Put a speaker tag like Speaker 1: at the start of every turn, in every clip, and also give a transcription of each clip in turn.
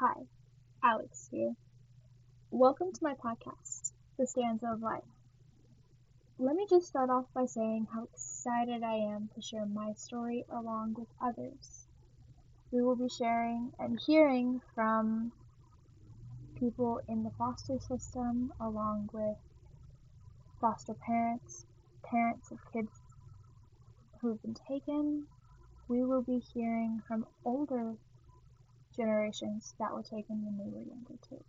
Speaker 1: Hi, Alex here. Welcome to my podcast, The Stanza of Life. Let me just start off by saying how excited I am to share my story along with others. We will be sharing and hearing from people in the foster system, along with foster parents, parents of kids who've been taken. We will be hearing from older generations that were taken when they were younger too.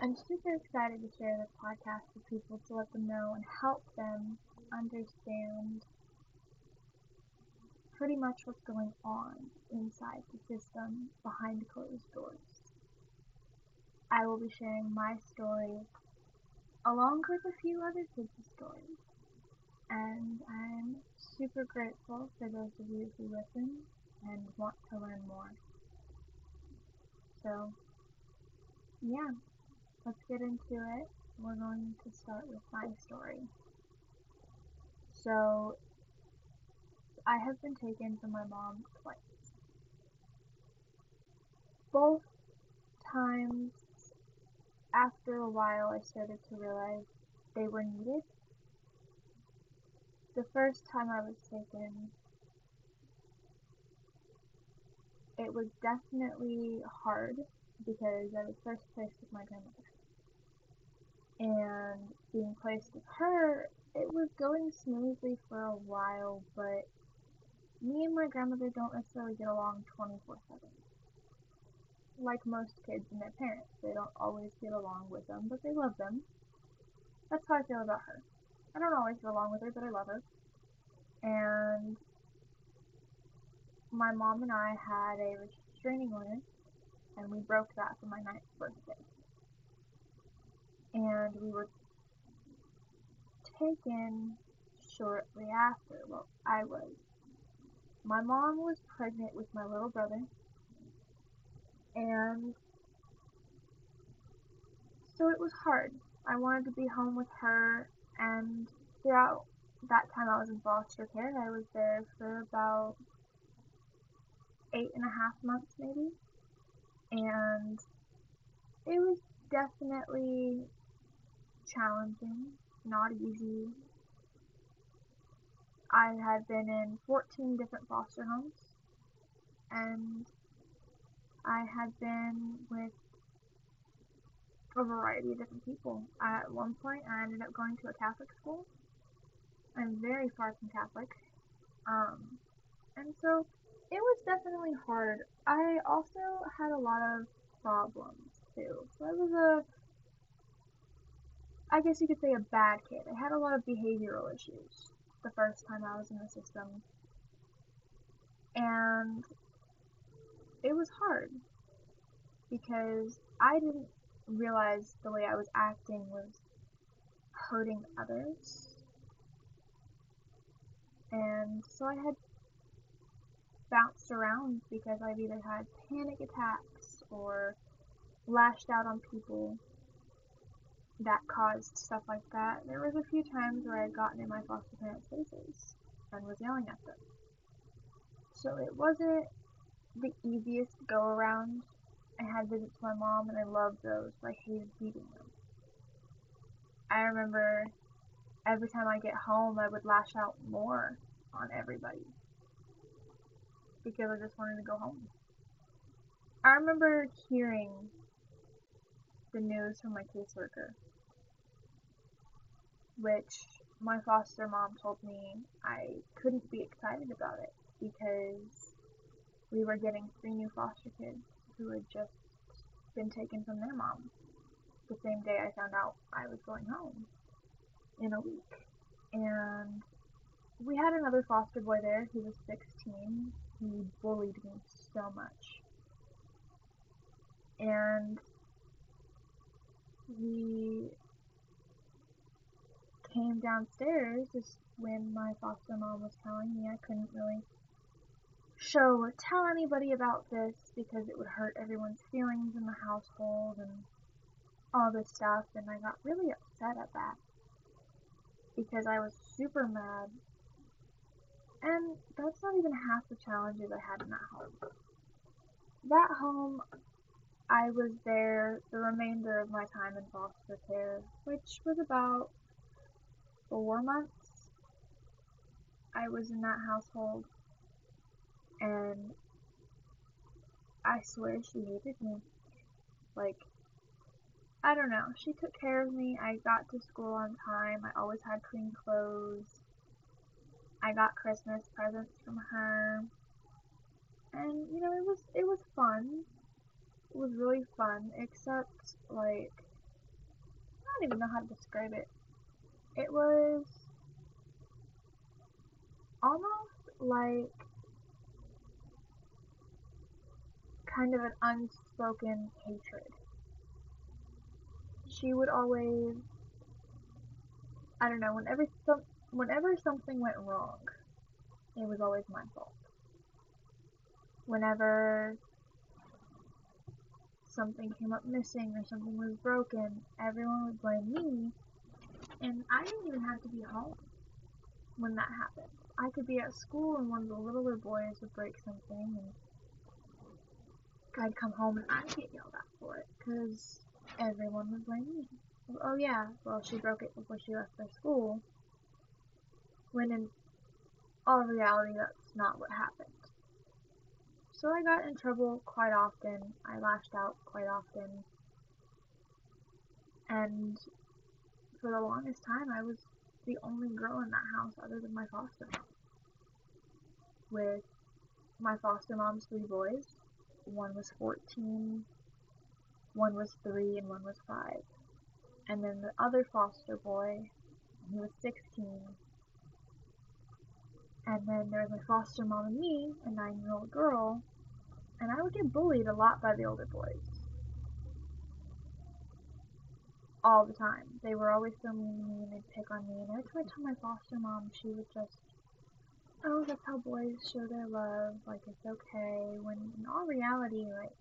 Speaker 1: I'm super excited to share this podcast with people to let them know and help them understand pretty much what's going on inside the system behind closed doors. I will be sharing my story along with a few other kids' stories. And I'm super grateful for those of you who listen and want to learn more. So, yeah, let's get into it. We're going to start with my story. So, I have been taken from my mom twice. Both times, after a while, I started to realize they were needed. The first time I was taken, it was definitely hard because I was first placed with my grandmother. And being placed with her, it was going smoothly for a while, but me and my grandmother don't necessarily get along 24 7. Like most kids and their parents, they don't always get along with them, but they love them. That's how I feel about her. I don't always get along with her, but I love her. And my mom and I had a restraining order, and we broke that for my ninth birthday. And we were taken shortly after. Well, I was. My mom was pregnant with my little brother, and so it was hard. I wanted to be home with her, and throughout that time I was in foster care, And I was there for about eight and a half months maybe. And it was definitely challenging, not easy. I had been in 14 different foster homes, and I had been with a variety of different people. At one point, I ended up going to a Catholic school. I'm very far from Catholic. Um, and so it was definitely hard. I also had a lot of problems too. So I was a, I guess you could say a bad kid. I had a lot of behavioral issues the first time I was in the system. And it was hard because I didn't realize the way I was acting was hurting others. And so I had bounced around because I've either had panic attacks or lashed out on people that caused stuff like that. There was a few times where I'd gotten in my foster parents' faces and was yelling at them. So it wasn't the easiest go around. I had visits to my mom and I loved those, but I hated beating them. I remember every time I get home I would lash out more on everybody because I just wanted to go home. I remember hearing the news from my caseworker, which my foster mom told me I couldn't be excited about it because we were getting three new foster kids who had just been taken from their mom the same day I found out I was going home in a week. And we had another foster boy there who was 16 he bullied me so much. And he came downstairs just when my foster mom was telling me I couldn't really show or tell anybody about this because it would hurt everyone's feelings in the household and all this stuff and I got really upset at that because I was super mad and that's not even half the challenges I had in that home. That home, I was there the remainder of my time in foster care, which was about four months. I was in that household, and I swear she hated me. Like, I don't know. She took care of me. I got to school on time. I always had clean clothes. I got Christmas presents from her. And you know, it was it was fun. It was really fun, except like I don't even know how to describe it. It was almost like kind of an unspoken hatred. She would always I don't know, whenever some whenever something went wrong, it was always my fault. Whenever something came up missing or something was broken, everyone would blame me, and I didn't even have to be home when that happened. I could be at school and one of the littler boys would break something, and I'd come home and I'd get yelled at for it, because everyone would blame me. Oh yeah, well she broke it before she left for school, when in all reality that's not what happened. So I got in trouble quite often. I lashed out quite often. And for the longest time, I was the only girl in that house other than my foster mom. With my foster mom's three boys. One was 14, one was 3, and one was 5. And then the other foster boy, he was 16, and then there was my foster mom and me, a nine year old girl, and I would get bullied a lot by the older boys. All the time. They were always so mean to me and they'd pick on me. And every time I told my foster mom, she would just, oh, that's how boys show their love. Like, it's okay. When in all reality, like,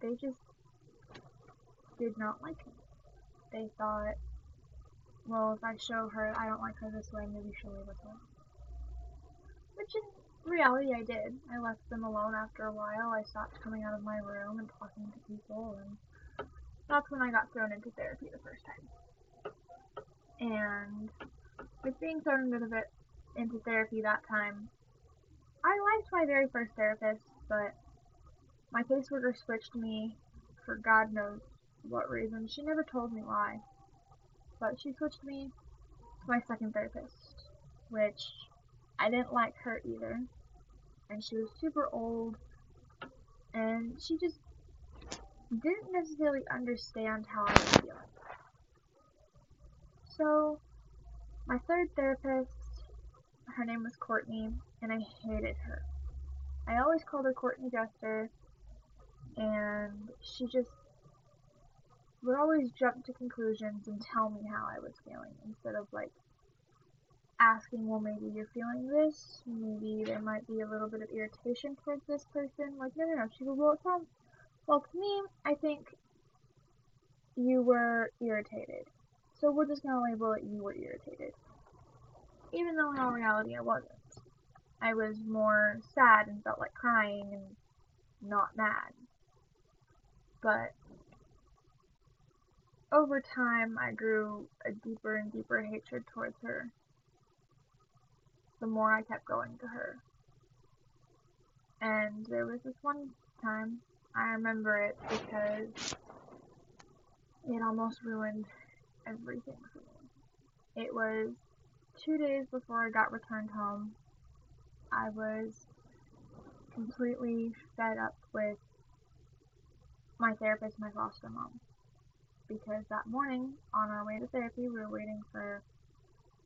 Speaker 1: they just did not like me. They thought well, if I show her I don't like her this way, maybe she'll leave us alone. Which in reality I did. I left them alone after a while. I stopped coming out of my room and talking to people, and that's when I got thrown into therapy the first time. And with being thrown into, the, into therapy that time, I liked my very first therapist, but my caseworker switched me for God knows what reason. She never told me why but she switched me to my second therapist, which I didn't like her either. And she was super old, and she just didn't necessarily understand how I was feeling. So, my third therapist, her name was Courtney, and I hated her. I always called her Courtney Jester, and she just would always jump to conclusions and tell me how I was feeling instead of like asking, well, maybe you're feeling this, maybe there might be a little bit of irritation towards this person. Like, no, no, no. She goes, well, it sounds, well, to me, I think you were irritated. So we're just gonna label it you were irritated. Even though in all reality I wasn't. I was more sad and felt like crying and not mad. But over time, I grew a deeper and deeper hatred towards her. The more I kept going to her. And there was this one time, I remember it because it almost ruined everything for me. It was two days before I got returned home. I was completely fed up with my therapist, my foster mom because that morning, on our way to therapy, we were waiting for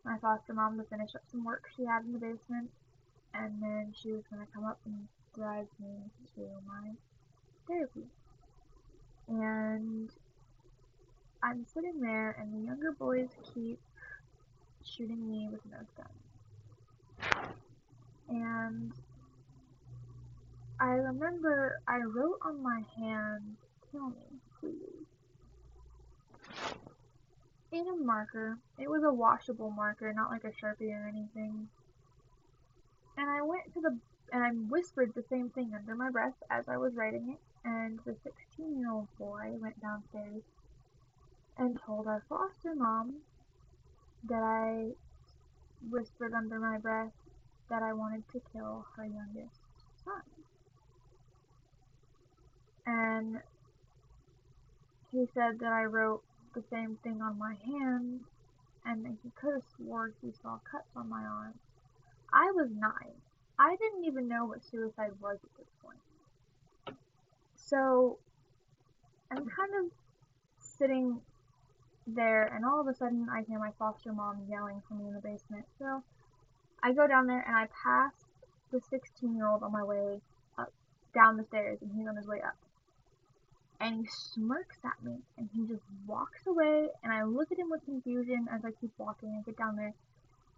Speaker 1: my foster mom to finish up some work she had in the basement, and then she was going to come up and drive me to my therapy. And I'm sitting there, and the younger boys keep shooting me with Nerf guns. And I remember I wrote on my hand, kill me, please in a marker. It was a washable marker, not like a Sharpie or anything. And I went to the and I whispered the same thing under my breath as I was writing it, and the 16 year old boy went downstairs and told our foster mom that I whispered under my breath that I wanted to kill her youngest son. And he said that I wrote the same thing on my hand and that he could have swore he saw cuts on my arm. I was nine. I didn't even know what suicide was at this point. So I'm kind of sitting there, and all of a sudden I hear my foster mom yelling for me in the basement. So I go down there and I pass the 16 year old on my way up down the stairs, and he's on his way up. And he smirks at me, and he just walks away, and I look at him with confusion as I keep walking and get down there.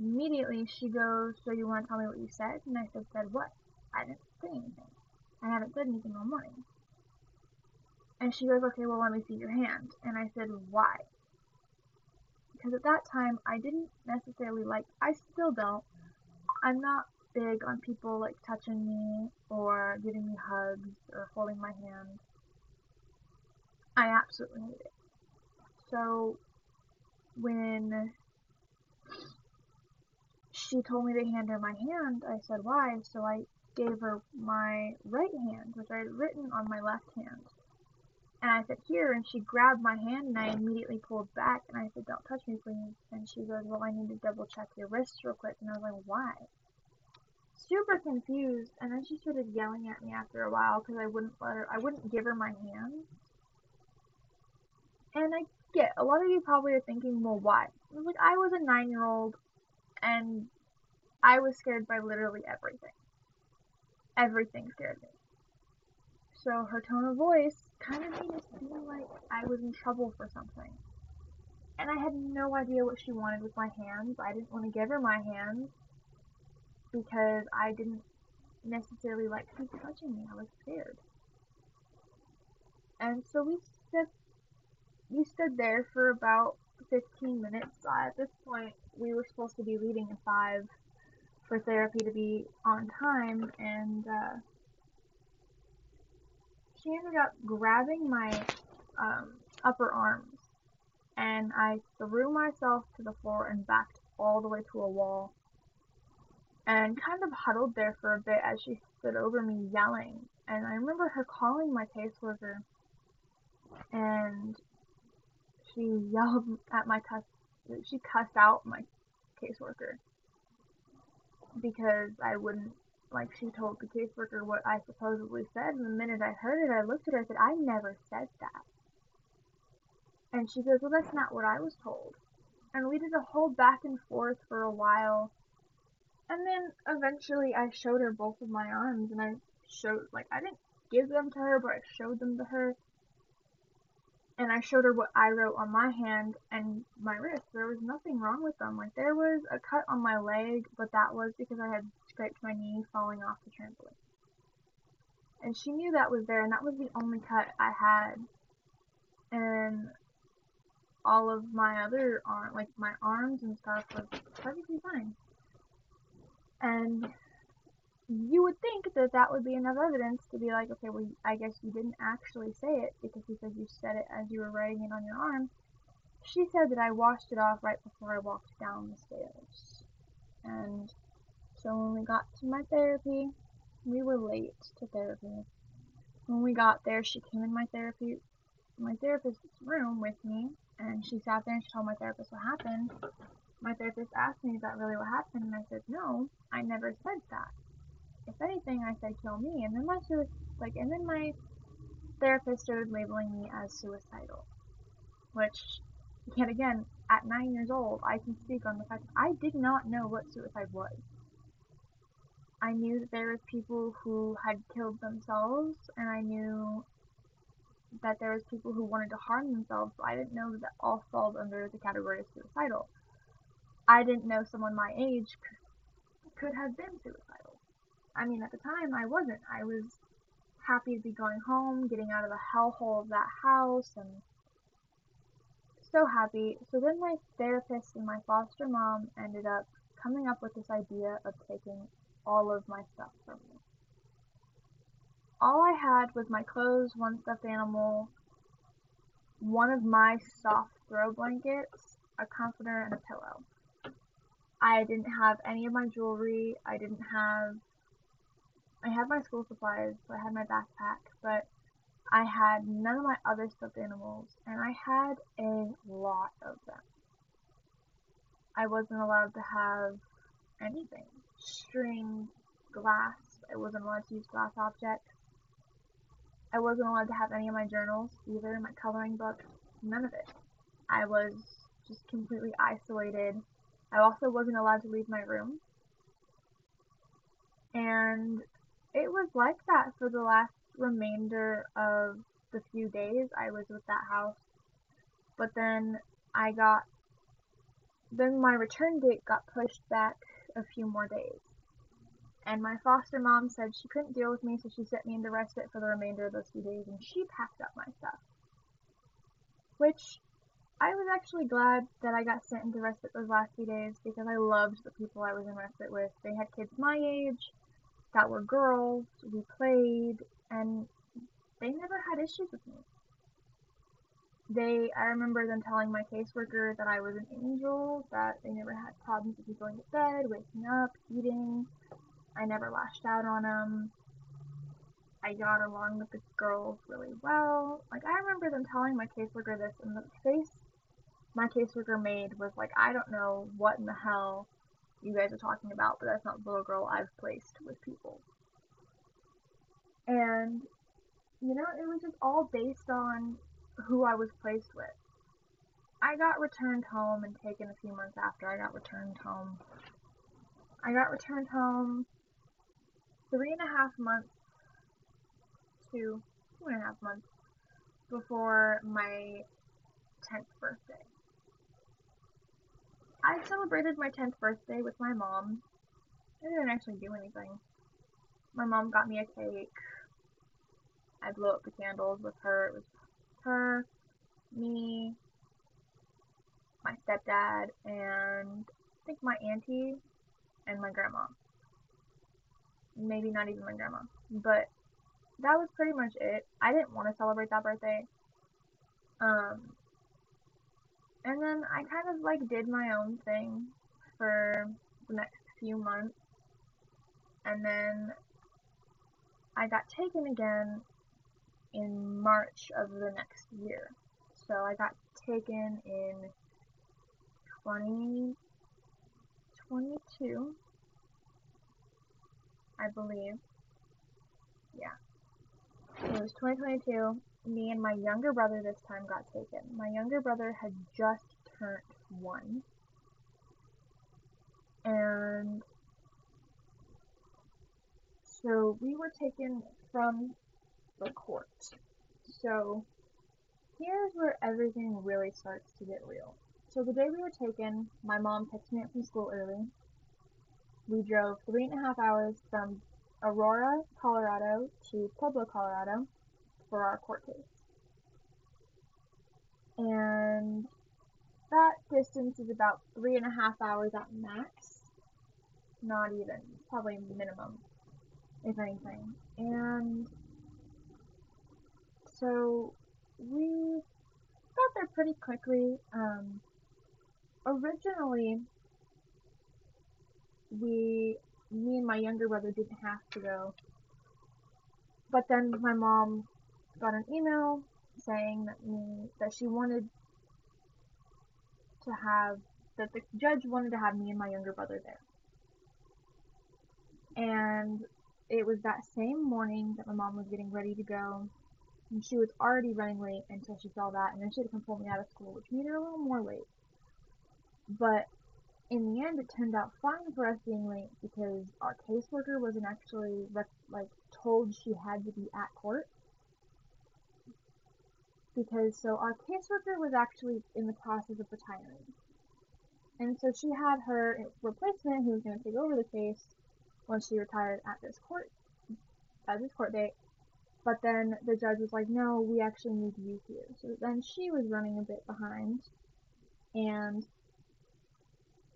Speaker 1: Immediately, she goes, So you want to tell me what you said? And I said, Said what? I didn't say anything. I haven't said anything all morning. And she goes, Okay, well, let me see your hand. And I said, Why? Because at that time, I didn't necessarily like, I still don't. I'm not big on people like touching me or giving me hugs or holding my hand. I absolutely hate it. So when she told me to hand her my hand, I said why, so I gave her my right hand, which I had written on my left hand. And I said, here, and she grabbed my hand, and I immediately pulled back, and I said, don't touch me, please. And she goes, well, I need to double check your wrist real quick. And I was like, why? Super confused, and then she started yelling at me after a while because I wouldn't let her, I wouldn't give her my hand. And I get, a lot of you probably are thinking, well, why? Like, I was a nine-year-old, and I was scared by literally everything. Everything scared me. So her tone of voice kind of made it seem like I was in trouble for something. And I had no idea what she wanted with my hands. I didn't want to give her my hands because I didn't necessarily like people touching me. I was scared. And so we stood, we stood there for about 15 minutes. Uh, at this point, we were supposed to be leaving at 5 for therapy to be on time, and uh, she ended up grabbing my um, upper arms, and I threw myself to the floor and backed all the way to a wall, and kind of huddled there for a bit as she stood over me yelling. And I remember her calling my caseworker, and she yelled at my cuss. She cussed out my caseworker because I wouldn't like she told the caseworker what I supposedly said, and the minute I heard it, I looked at her and said, I never said that. And she goes, Well, that's not what I was told. And we did a whole back and forth for a while. And then eventually I showed her both of my arms, and I showed, like, I didn't give them to her, but I showed them to her and I showed her what I wrote on my hand and my wrist. There was nothing wrong with them. Like there was a cut on my leg, but that was because I had scraped my knee falling off the trampoline. And she knew that was there, and that was the only cut I had. And all of my other arm, like my arms and stuff, was perfectly fine. And you would think that that would be enough evidence to be like, okay, well, I guess you didn't actually say it because he said you said it as you were writing it on your arm. She said that I washed it off right before I walked down the stairs. And so when we got to my therapy, we were late to therapy. When we got there, she came in my therapy, my therapist's room with me, and she sat there and she told my therapist what happened. My therapist asked me, is that really what happened? And I said, no, I never said that if anything, I said kill me, and then my like, and then my therapist started labeling me as suicidal, which, yet again, at nine years old, I can speak on the fact that I did not know what suicide was. I knew that there was people who had killed themselves, and I knew that there was people who wanted to harm themselves, but I didn't know that, all falls under the category of suicidal. I didn't know someone my age could have been suicidal. I mean, at the time, I wasn't. I was happy to be going home, getting out of the hellhole of that house, and so happy. So then my therapist and my foster mom ended up coming up with this idea of taking all of my stuff from me. all I had was my clothes, one stuffed animal, one of my soft throw blankets, a comforter, and a pillow. I didn't have any of my jewelry. I didn't have. I had my school supplies, so I had my backpack, but I had none of my other stuffed animals, and I had a lot of them. I wasn't allowed to have anything string, glass. I wasn't allowed to use glass objects. I wasn't allowed to have any of my journals either, my coloring books, none of it. I was just completely isolated. I also wasn't allowed to leave my room. And it was like that for the last remainder of the few days I was with that house. But then I got, then my return date got pushed back a few more days. And my foster mom said she couldn't deal with me, so she sent me into respite for the remainder of those few days, and she packed up my stuff. Which I was actually glad that I got sent into respite those last few days because I loved the people I was in respite with. They had kids my age that were girls, we played, and they never had issues with me. They, I remember them telling my caseworker that I was an angel, that they never had problems with me going to bed, waking up, eating. I never lashed out on them. I got along with the girls really well. Like, I remember them telling my caseworker this, and the face my caseworker made was like, I don't know what in the hell you guys are talking about, but that's not the little girl I've placed with people. And, you know, it was just all based on who I was placed with. I got returned home and taken a few months after I got returned home. I got returned home three and a half months to two and a half months before my 10th birthday. I celebrated my 10th birthday with my mom. I didn't actually do anything. My mom got me a cake. I blew up the candles with her. It was her, me, my stepdad, and I think my auntie and my grandma. Maybe not even my grandma. But that was pretty much it. I didn't want to celebrate that birthday. Um, and then I kind of like did my own thing for the next few months. And then I got taken again in March of the next year. So I got taken in 2022, I believe. Yeah. It was 2022. Me and my younger brother this time got taken. My younger brother had just turned one. And so we were taken from the court. So here's where everything really starts to get real. So the day we were taken, my mom picked me up from school early. We drove three and a half hours from Aurora, Colorado to Pueblo, Colorado for our court case. And that distance is about three and a half hours at max. Not even, probably minimum, if anything. And so we got there pretty quickly. Um, originally, we, me and my younger brother didn't have to go. But then my mom got an email saying that me that she wanted to have that the judge wanted to have me and my younger brother there. And it was that same morning that my mom was getting ready to go and she was already running late until she saw that, and then she had to come pull me out of school, which made her a little more late. But in the end, it turned out fine for us being late because our caseworker wasn't actually like told she had to be at court. Because so our caseworker was actually in the process of retiring, and so she had her replacement who was going to take over the case once she retired at this court at this court date but then the judge was like, no, we actually need you here. So then she was running a bit behind. And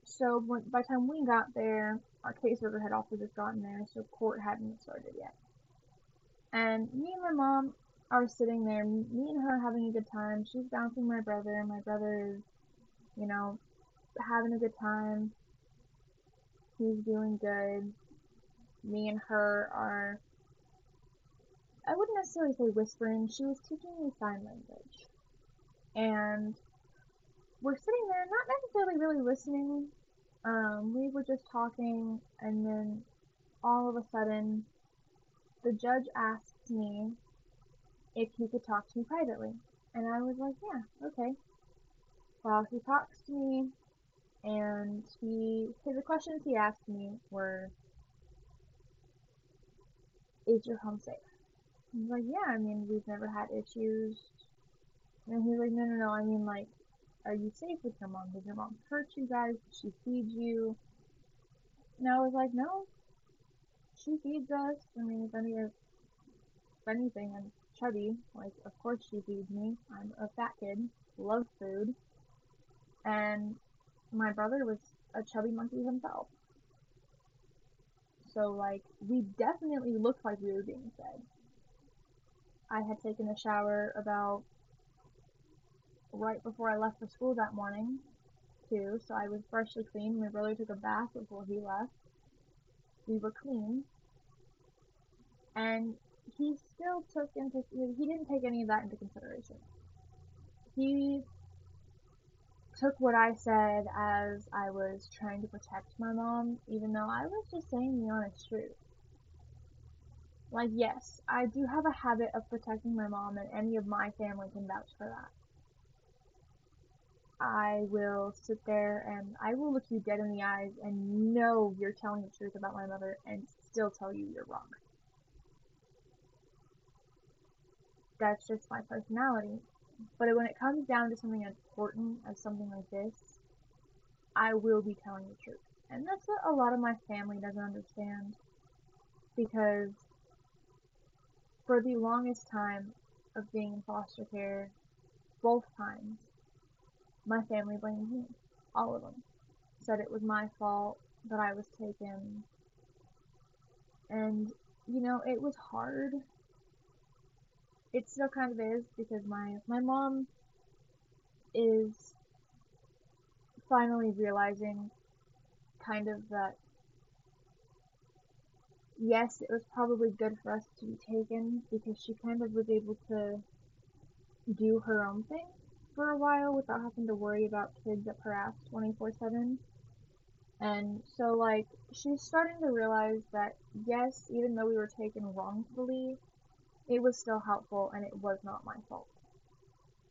Speaker 1: so when, by the time we got there, our caseworker had also just gotten there, so court hadn't started yet. And me and my mom are sitting there, me and her having a good time. She's bouncing my brother, my brother is, you know, having a good time. He's doing good. Me and her are, I wouldn't necessarily say whispering, she was teaching me sign language. And we're sitting there, not necessarily really listening. Um, we were just talking, and then all of a sudden, the judge asked me if he could talk to me privately. And I was like, yeah, okay. Well, he talks to me, and he, the questions he asked me were, is your home safe? I was like, yeah, I mean, we've never had issues. And he's like, no, no, no, I mean, like, are you safe with your mom? Did your mom hurt you guys? Did she feed you? And I was like, no, she feeds us. I mean, if, any, if anything, I'm chubby. Like, of course she feeds me. I'm a fat kid, love food. And my brother was a chubby monkey himself. So, like, we definitely looked like we were being fed. I had taken a shower about right before I left for school that morning, too, so I was freshly clean. My brother took a bath before he left. We were clean. And he still took into, he didn't take any of that into consideration. He took what I said as I was trying to protect my mom, even though I was just saying the honest truth. Like, yes, I do have a habit of protecting my mom, and any of my family can vouch for that. I will sit there and I will look you dead in the eyes and know you're telling the truth about my mother and still tell you you're wrong. That's just my personality. But when it comes down to something important as something like this, I will be telling the truth. And that's what a lot of my family doesn't understand. Because for the longest time of being in foster care, both times, my family blamed me. All of them. Said it was my fault that I was taken. And, you know, it was hard. It still kind of is because my, my mom is finally realizing kind of that yes, it was probably good for us to be taken because she kind of was able to do her own thing for a while without having to worry about kids at her ass 24 7. And so, like, she's starting to realize that, yes, even though we were taken wrongfully, it was still helpful and it was not my fault.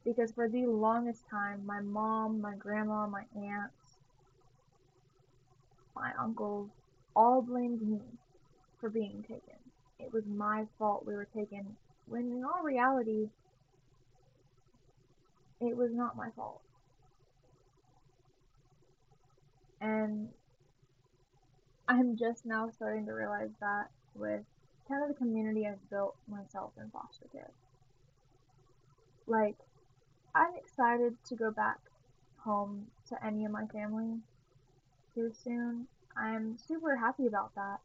Speaker 1: Because for the longest time, my mom, my grandma, my aunts, my uncles all blamed me for being taken. It was my fault we were taken, when in all reality, it was not my fault. And I'm just now starting to realize that with kind of the community I've built myself in foster care. Like, I'm excited to go back home to any of my family here soon. I'm super happy about that.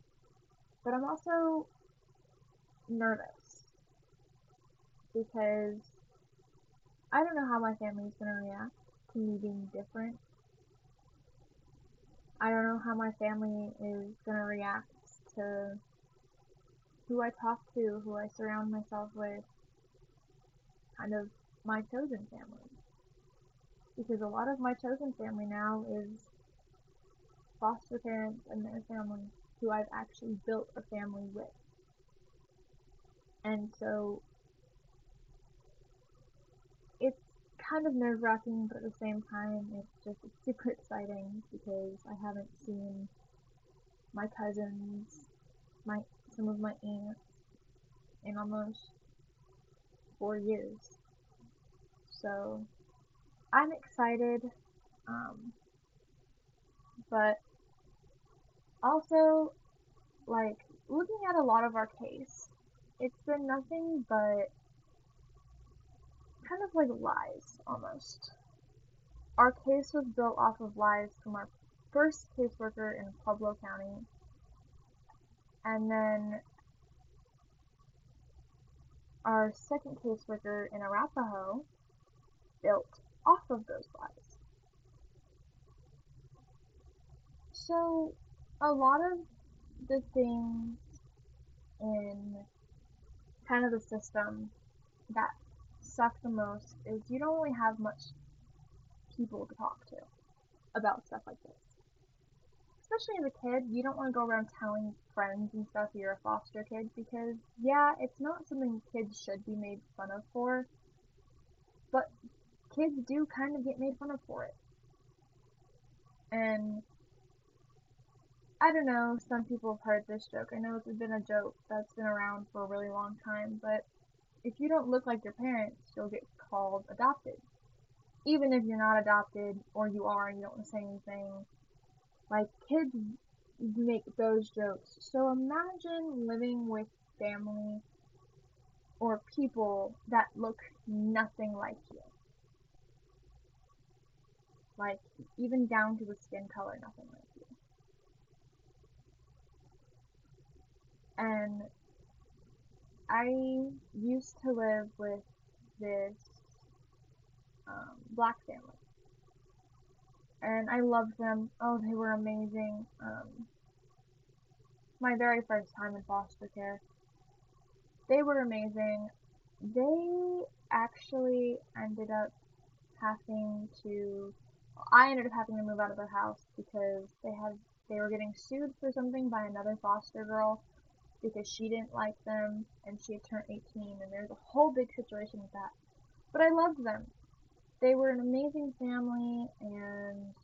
Speaker 1: But I'm also nervous because I don't know how my family is going to react to me being different. I don't know how my family is going to react to who I talk to, who I surround myself with, kind of my chosen family. Because a lot of my chosen family now is foster parents and their family who I've actually built a family with. And so it's kind of nerve wracking, but at the same time, it's just it's super exciting because I haven't seen my cousins, my of my aunts in almost four years. So I'm excited, um, but also like looking at a lot of our case, it's been nothing but kind of like lies almost. Our case was built off of lies from our first caseworker in Pueblo County, and then our second caseworker in Arapahoe built off of those lies. So, a lot of the things in kind of the system that suck the most is you don't really have much people to talk to about stuff like this. Especially as a kid, you don't want to go around telling friends and stuff you're a foster kid because, yeah, it's not something kids should be made fun of for, but kids do kind of get made fun of for it. And I don't know, some people have heard this joke. I know it's been a joke that's been around for a really long time, but if you don't look like your parents, you'll get called adopted. Even if you're not adopted, or you are and you don't want to say anything. Like, kids make those jokes. So imagine living with family or people that look nothing like you. Like, even down to the skin color, nothing like you. And I used to live with this um, black family. And I loved them. Oh, they were amazing. Um, my very first time in foster care. They were amazing. They actually ended up having to I ended up having to move out of their house because they had they were getting sued for something by another foster girl because she didn't like them and she had turned 18 and there's a whole big situation with that. But I loved them. They were an amazing family and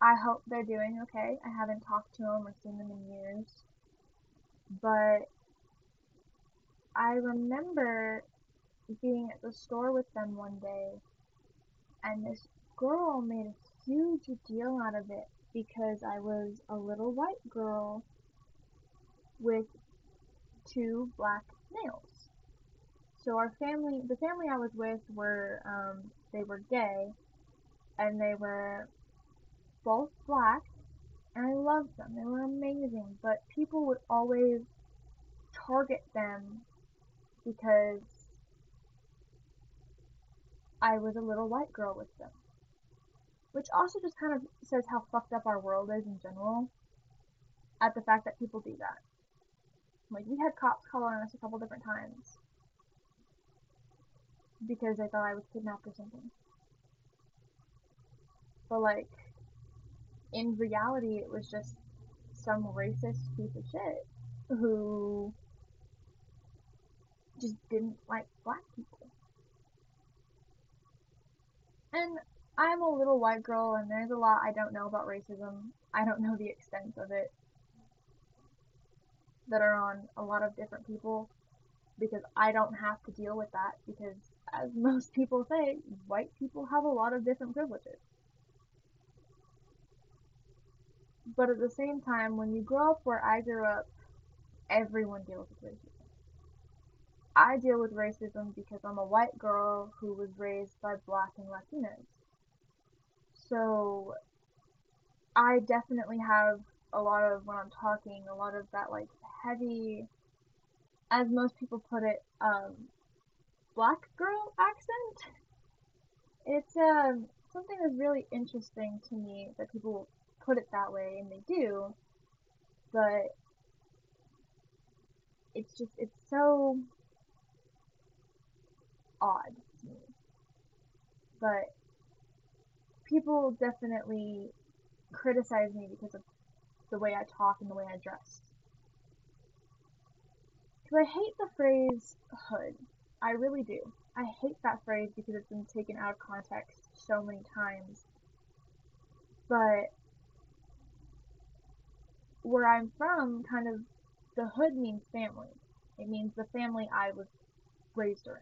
Speaker 1: I hope they're doing okay. I haven't talked to them or seen them in years. But I remember being at the store with them one day and this girl made a huge deal out of it because I was a little white girl with two black males. So our family, the family I was with were, um, they were gay, and they were both black, and I loved them. They were amazing, but people would always target them because I was a little white girl with them. Which also just kind of says how fucked up our world is in general. At the fact that people do that. Like, we had cops call on us a couple different times. Because they thought I was kidnapped or something. But, like, in reality, it was just some racist piece of shit who just didn't like black people. And I'm a little white girl, and there's a lot I don't know about racism. I don't know the extent of it that are on a lot of different people because I don't have to deal with that because, as most people say, white people have a lot of different privileges. But at the same time, when you grow up where I grew up, everyone deals with racism. I deal with racism because I'm a white girl who was raised by black and Latinos. So I definitely have a lot of when I'm talking, a lot of that like heavy, as most people put it, um, black girl accent. It's um something that's really interesting to me that people put it that way, and they do. But it's just it's so odd to me. But people definitely criticize me because of the way I talk and the way I dress. Because I hate the phrase hood. I really do. I hate that phrase because it's been taken out of context so many times. But where I'm from, kind of, the hood means family. It means the family I was raised around.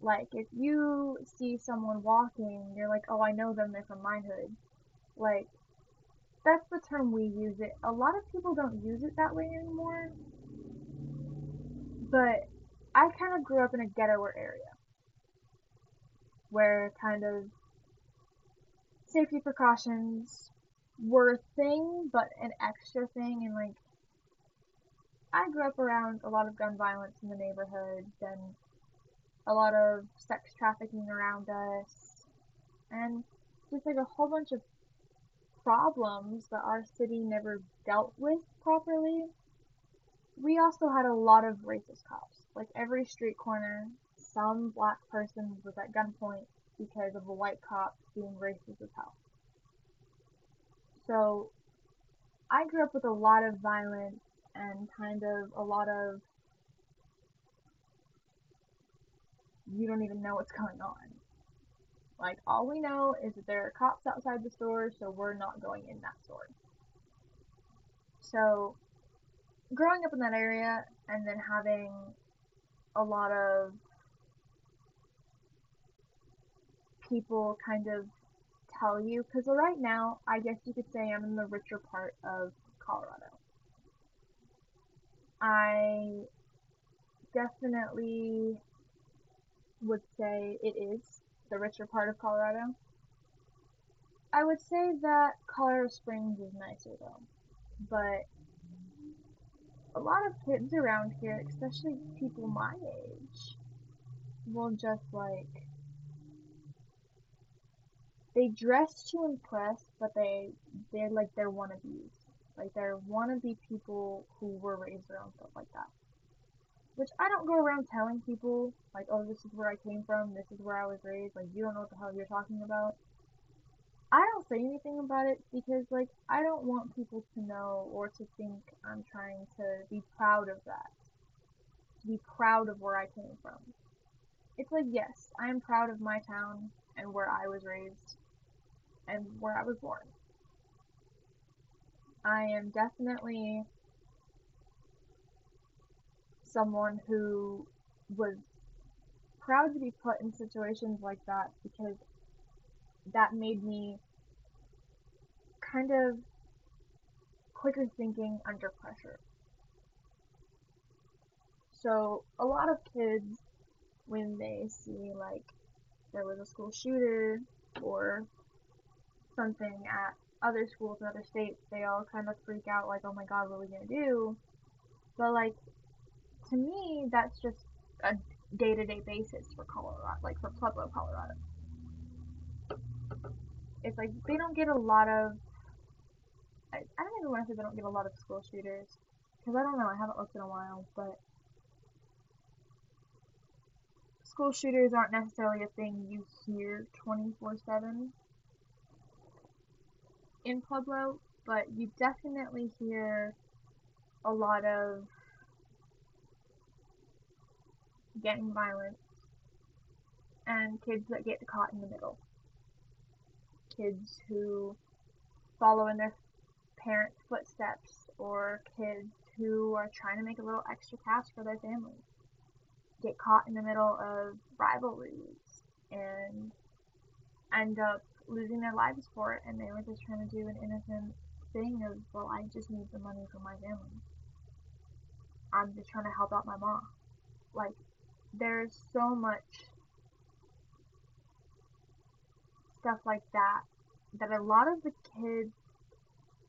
Speaker 1: Like, if you see someone walking, you're like, oh, I know them, they're from my hood. Like, that's the term we use it. A lot of people don't use it that way anymore. But I kind of grew up in a ghetto area where kind of safety precautions were a thing, but an extra thing, and like I grew up around a lot of gun violence in the neighborhoods and a lot of sex trafficking around us and just like a whole bunch of problems that our city never dealt with properly. We also had a lot of racist cops. Like every street corner, some black person was at gunpoint because of a white cop being racist as hell. So I grew up with a lot of violence and kind of a lot of you don't even know what's going on. Like all we know is that there are cops outside the store, so we're not going in that store. So growing up in that area and then having a lot of people kind of tell you because right now I guess you could say I'm in the richer part of Colorado. I definitely would say it is the richer part of Colorado. I would say that Colorado Springs is nicer though, but a lot of kids around here, especially people my age, will just like they dress to impress, but they they're like they're wannabes. Like they're wannabe people who were raised around stuff like that. Which I don't go around telling people like, oh, this is where I came from, this is where I was raised. Like you don't know what the hell you're talking about. I don't say anything about it because like I don't want people to know or to think I'm trying to be proud of that. To be proud of where I came from. It's like yes, I am proud of my town and where I was raised and where I was born. I am definitely someone who was proud to be put in situations like that because that made me kind of quicker thinking under pressure. So, a lot of kids, when they see like there was a school shooter or something at other schools in other states, they all kind of freak out like, oh my god, what are we gonna do? But like, to me, that's just a day-to-day basis for Colorado, like for Pueblo, Colorado it's like they don't get a lot of. I, I don't even want to say they don't get a lot of school shooters, because I don't know. I haven't looked in a while, but school shooters aren't necessarily a thing you hear 24/7 in Pueblo, but you definitely hear a lot of gang violence and kids that get caught in the middle kids who follow in their parents' footsteps or kids who are trying to make a little extra cash for their families get caught in the middle of rivalries and end up losing their lives for it and they were just trying to do an innocent thing of well I just need the money for my family. I'm just trying to help out my mom. Like there's so much stuff like that that a lot of the kids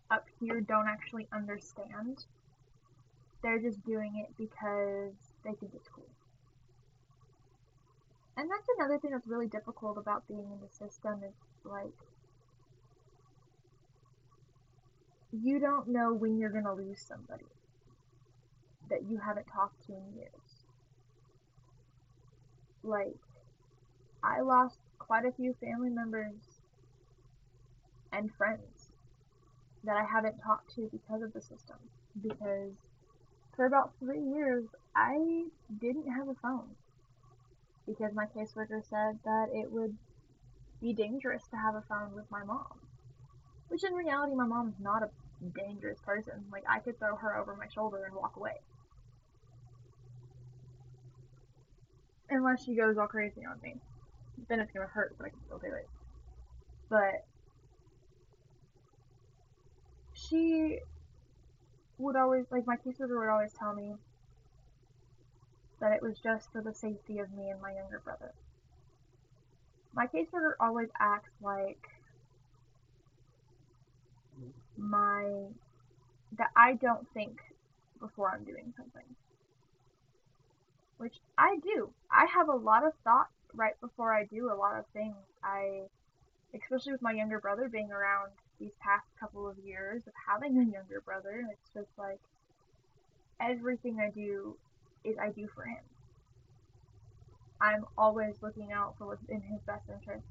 Speaker 1: up here don't actually understand. They're just doing it because they think it's cool. And that's another thing that's really difficult about being in the system is like you don't know when you're going to lose somebody that you haven't talked to in years. Like I lost quite a few family members and friends that I haven't talked to because of the system. Because for about three years, I didn't have a phone. Because my caseworker said that it would be dangerous to have a phone with my mom. Which in reality, my mom's not a dangerous person. Like, I could throw her over my shoulder and walk away. Unless she goes all crazy on me. Then it's gonna hurt, but I can still do it. But she would always, like, my caseworker would always tell me that it was just for the safety of me and my younger brother. My caseworker always acts like my, that I don't think before I'm doing something. Which I do. I have a lot of thought right before I do a lot of things. I, especially with my younger brother being around these past couple of years of having a younger brother, it's just like everything I do is I do for him. I'm always looking out for what's in his best interest.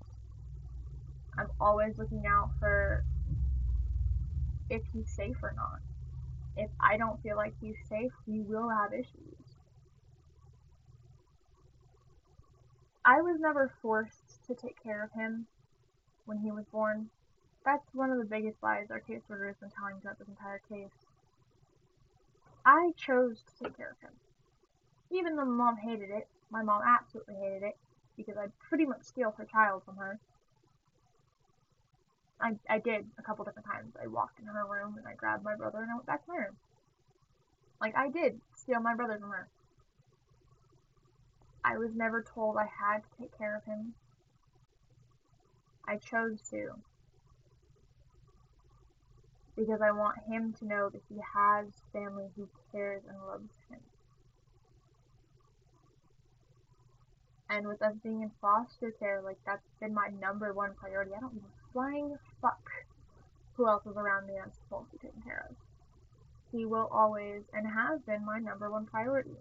Speaker 1: I'm always looking out for if he's safe or not. If I don't feel like he's safe, we will have issues. I was never forced to take care of him when he was born. That's one of the biggest lies our caseworker has been telling throughout this entire case. I chose to take care of him. Even though mom hated it, my mom absolutely hated it, because I'd pretty much steal her child from her. I, I did a couple different times. I walked in her room and I grabbed my brother and I went back to my room. Like, I did steal my brother from her. I was never told I had to take care of him. I chose to. Because I want him to know that he has family who cares and loves him. And with us being in foster care, like that's been my number one priority. I don't give a flying fuck who else is around me I'm supposed to be taking care of. He will always and has been my number one priority.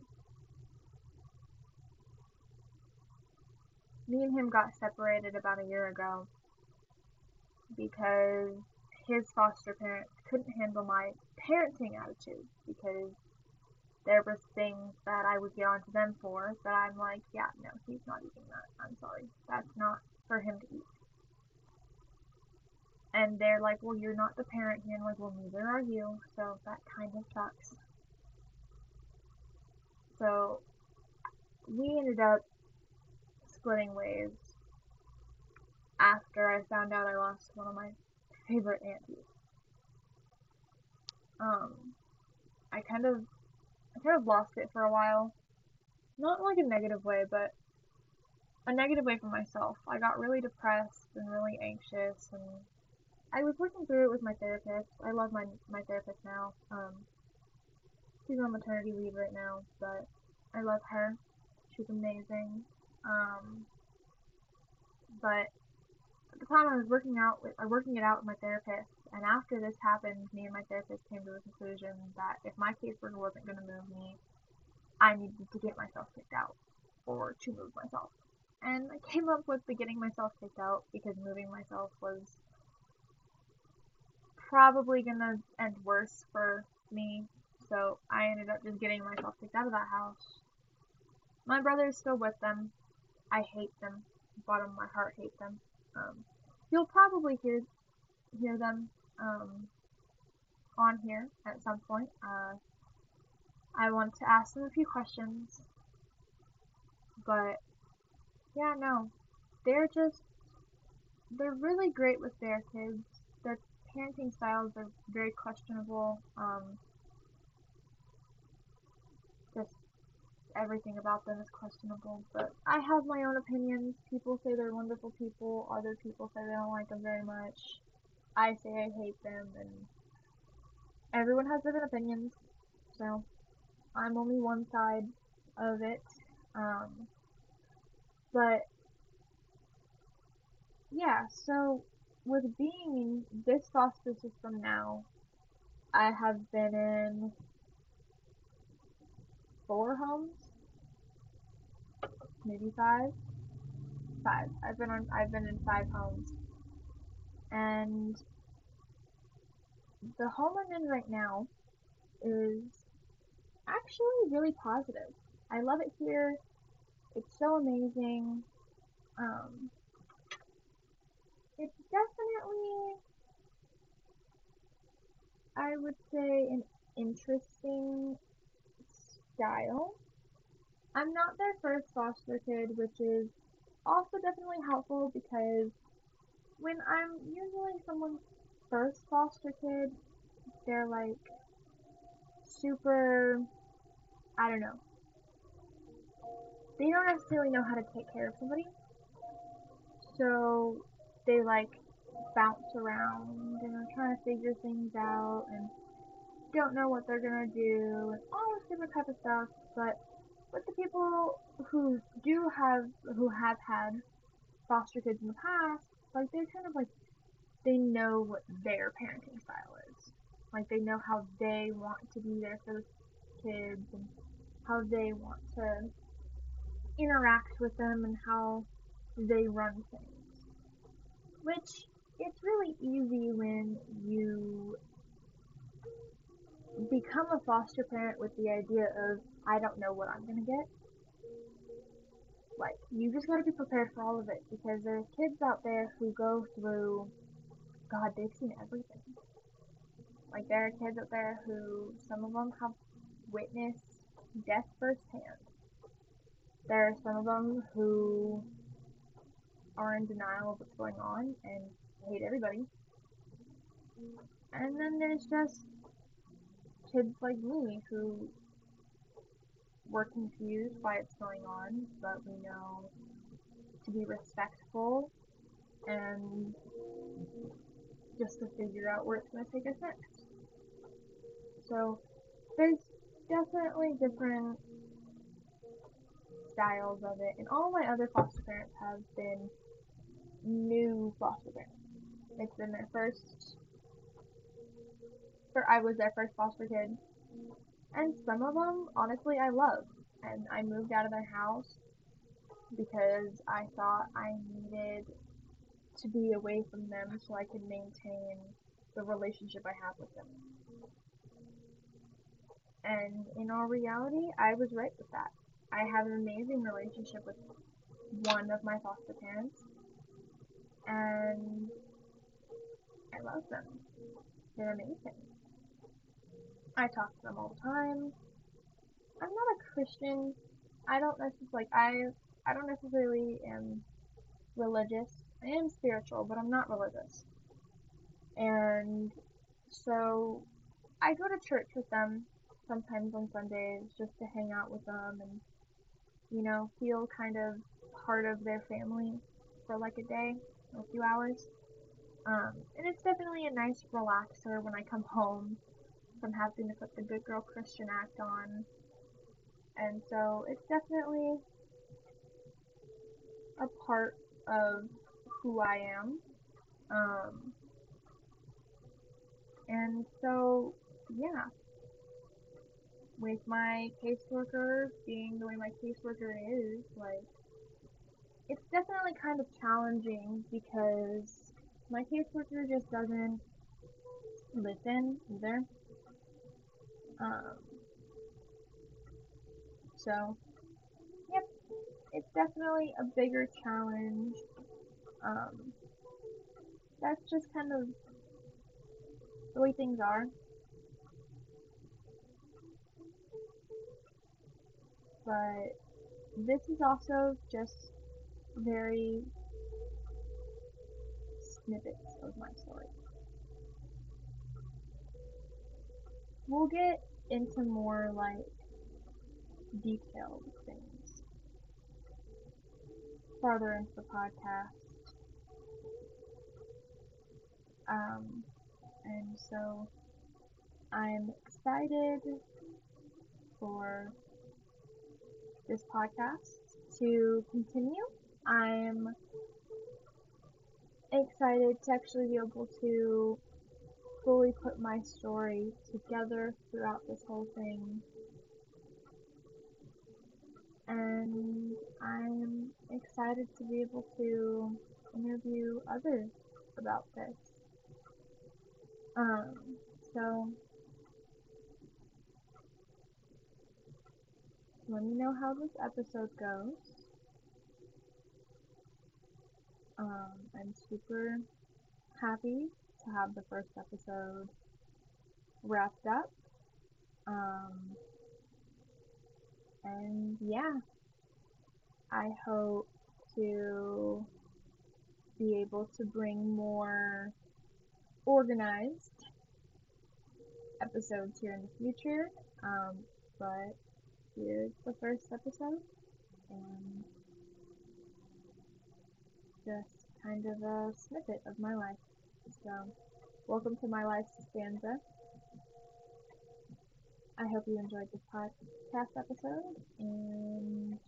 Speaker 1: Me and him got separated about a year ago because his foster parents couldn't handle my parenting attitude because there was things that I would get onto them for that I'm like, yeah, no, he's not eating that. I'm sorry. That's not for him to eat. And they're like, well, you're not the parent here. And I'm like, well, neither are you. So that kind of sucks. So we ended up splitting ways after I found out I lost one of my favorite aunties. Um, I kind of I kind of lost it for a while. Not like a negative way, but a negative way for myself. I got really depressed and really anxious and I was working through it with my therapist. I love my my therapist now. Um she's on maternity leave right now, but I love her. She's amazing. Um but the time I was working out with, or working it out with my therapist, and after this happened, me and my therapist came to the conclusion that if my caseworker wasn't going to move me, I needed to get myself kicked out, or to move myself. And I came up with the getting myself kicked out because moving myself was probably going to end worse for me, so I ended up just getting myself kicked out of that house. My brother is still with them. I hate them. Bottom of my heart hate them. Um, you'll probably hear hear them um, on here at some point. Uh, I want to ask them a few questions, but yeah, no, they're just they're really great with their kids. Their parenting styles are very questionable. Um, just everything about them is questionable, but I have my own opinions. People say they're wonderful people, other people say they don't like them very much. I say I hate them, and everyone has different opinions, so I'm only one side of it. Um, but yeah, so with being in this foster system now, I have been in four homes, maybe five. Five. I've been on. I've been in five homes, and the home I'm in right now is actually really positive. I love it here. It's so amazing. Um, it's definitely, I would say, an interesting style. I'm not their first foster kid, which is also definitely helpful because when I'm usually someone's first foster kid, they're like super, I don't know. They don't necessarily know how to take care of somebody. So they like bounce around and are trying to figure things out and don't know what they're gonna do and all this different type of stuff. But with the people who do have who have had foster kids in the past, like they're kind of like they know what their parenting style is. Like they know how they want to be there for the kids and how they want to interact with them and how they run things. Which it's really easy when you become a foster parent with the idea of I don't know what I'm gonna get. Like you just gotta be prepared for all of it because there's kids out there who go through God, they've seen everything. Like there are kids out there who some of them have witnessed death firsthand. There are some of them who are in denial of what's going on and hate everybody. And then there's just kids like me who were confused by what's going on, but we know to be respectful and just to figure out where it's going to take us next. So there's definitely different styles of it, and all my other foster parents have been new foster parents. It's been their first, I was their first foster kid, and some of them, honestly, I love. And I moved out of their house because I thought I needed to be away from them so I could maintain the relationship I have with them. And in all reality, I was right with that. I have an amazing relationship with one of my foster parents, and I love them. They're amazing. I talk to them all the time. I'm not a Christian. I don't necessarily like I I don't necessarily am religious. I am spiritual, but I'm not religious. And so I go to church with them sometimes on Sundays just to hang out with them and you know, feel kind of part of their family for like a day, a few hours. Um, and it's definitely a nice relaxer when I come home from having to put the good girl Christian act on. And so it's definitely a part of who I am. Um, and so, yeah. With my caseworker being the way my caseworker is, like, it's definitely kind of challenging because my caseworker just doesn't listen either. Um, so, yep, it's definitely a bigger challenge. Um, that's just kind of the way things are. But this is also just very snippets of my story. We'll get into more like detailed things farther into the podcast. Um, and so I'm excited for this podcast to continue. I'm excited to actually be able to fully put my story together throughout this whole thing. And I'm excited to be able to interview others about this. Um, so let me know how this episode goes. Um, I'm super happy to have the first episode wrapped up. Um, and yeah, I hope to be able to bring more organized episodes here in the future. Um, but here's the first episode, and just kind of a snippet of my life. So, welcome to my life stanza. I hope you enjoyed this podcast episode, and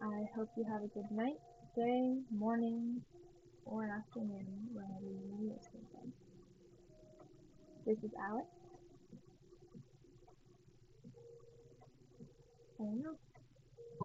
Speaker 1: I hope you have a good night, day, morning, or afternoon whenever you to them. This is Alex. I don't know.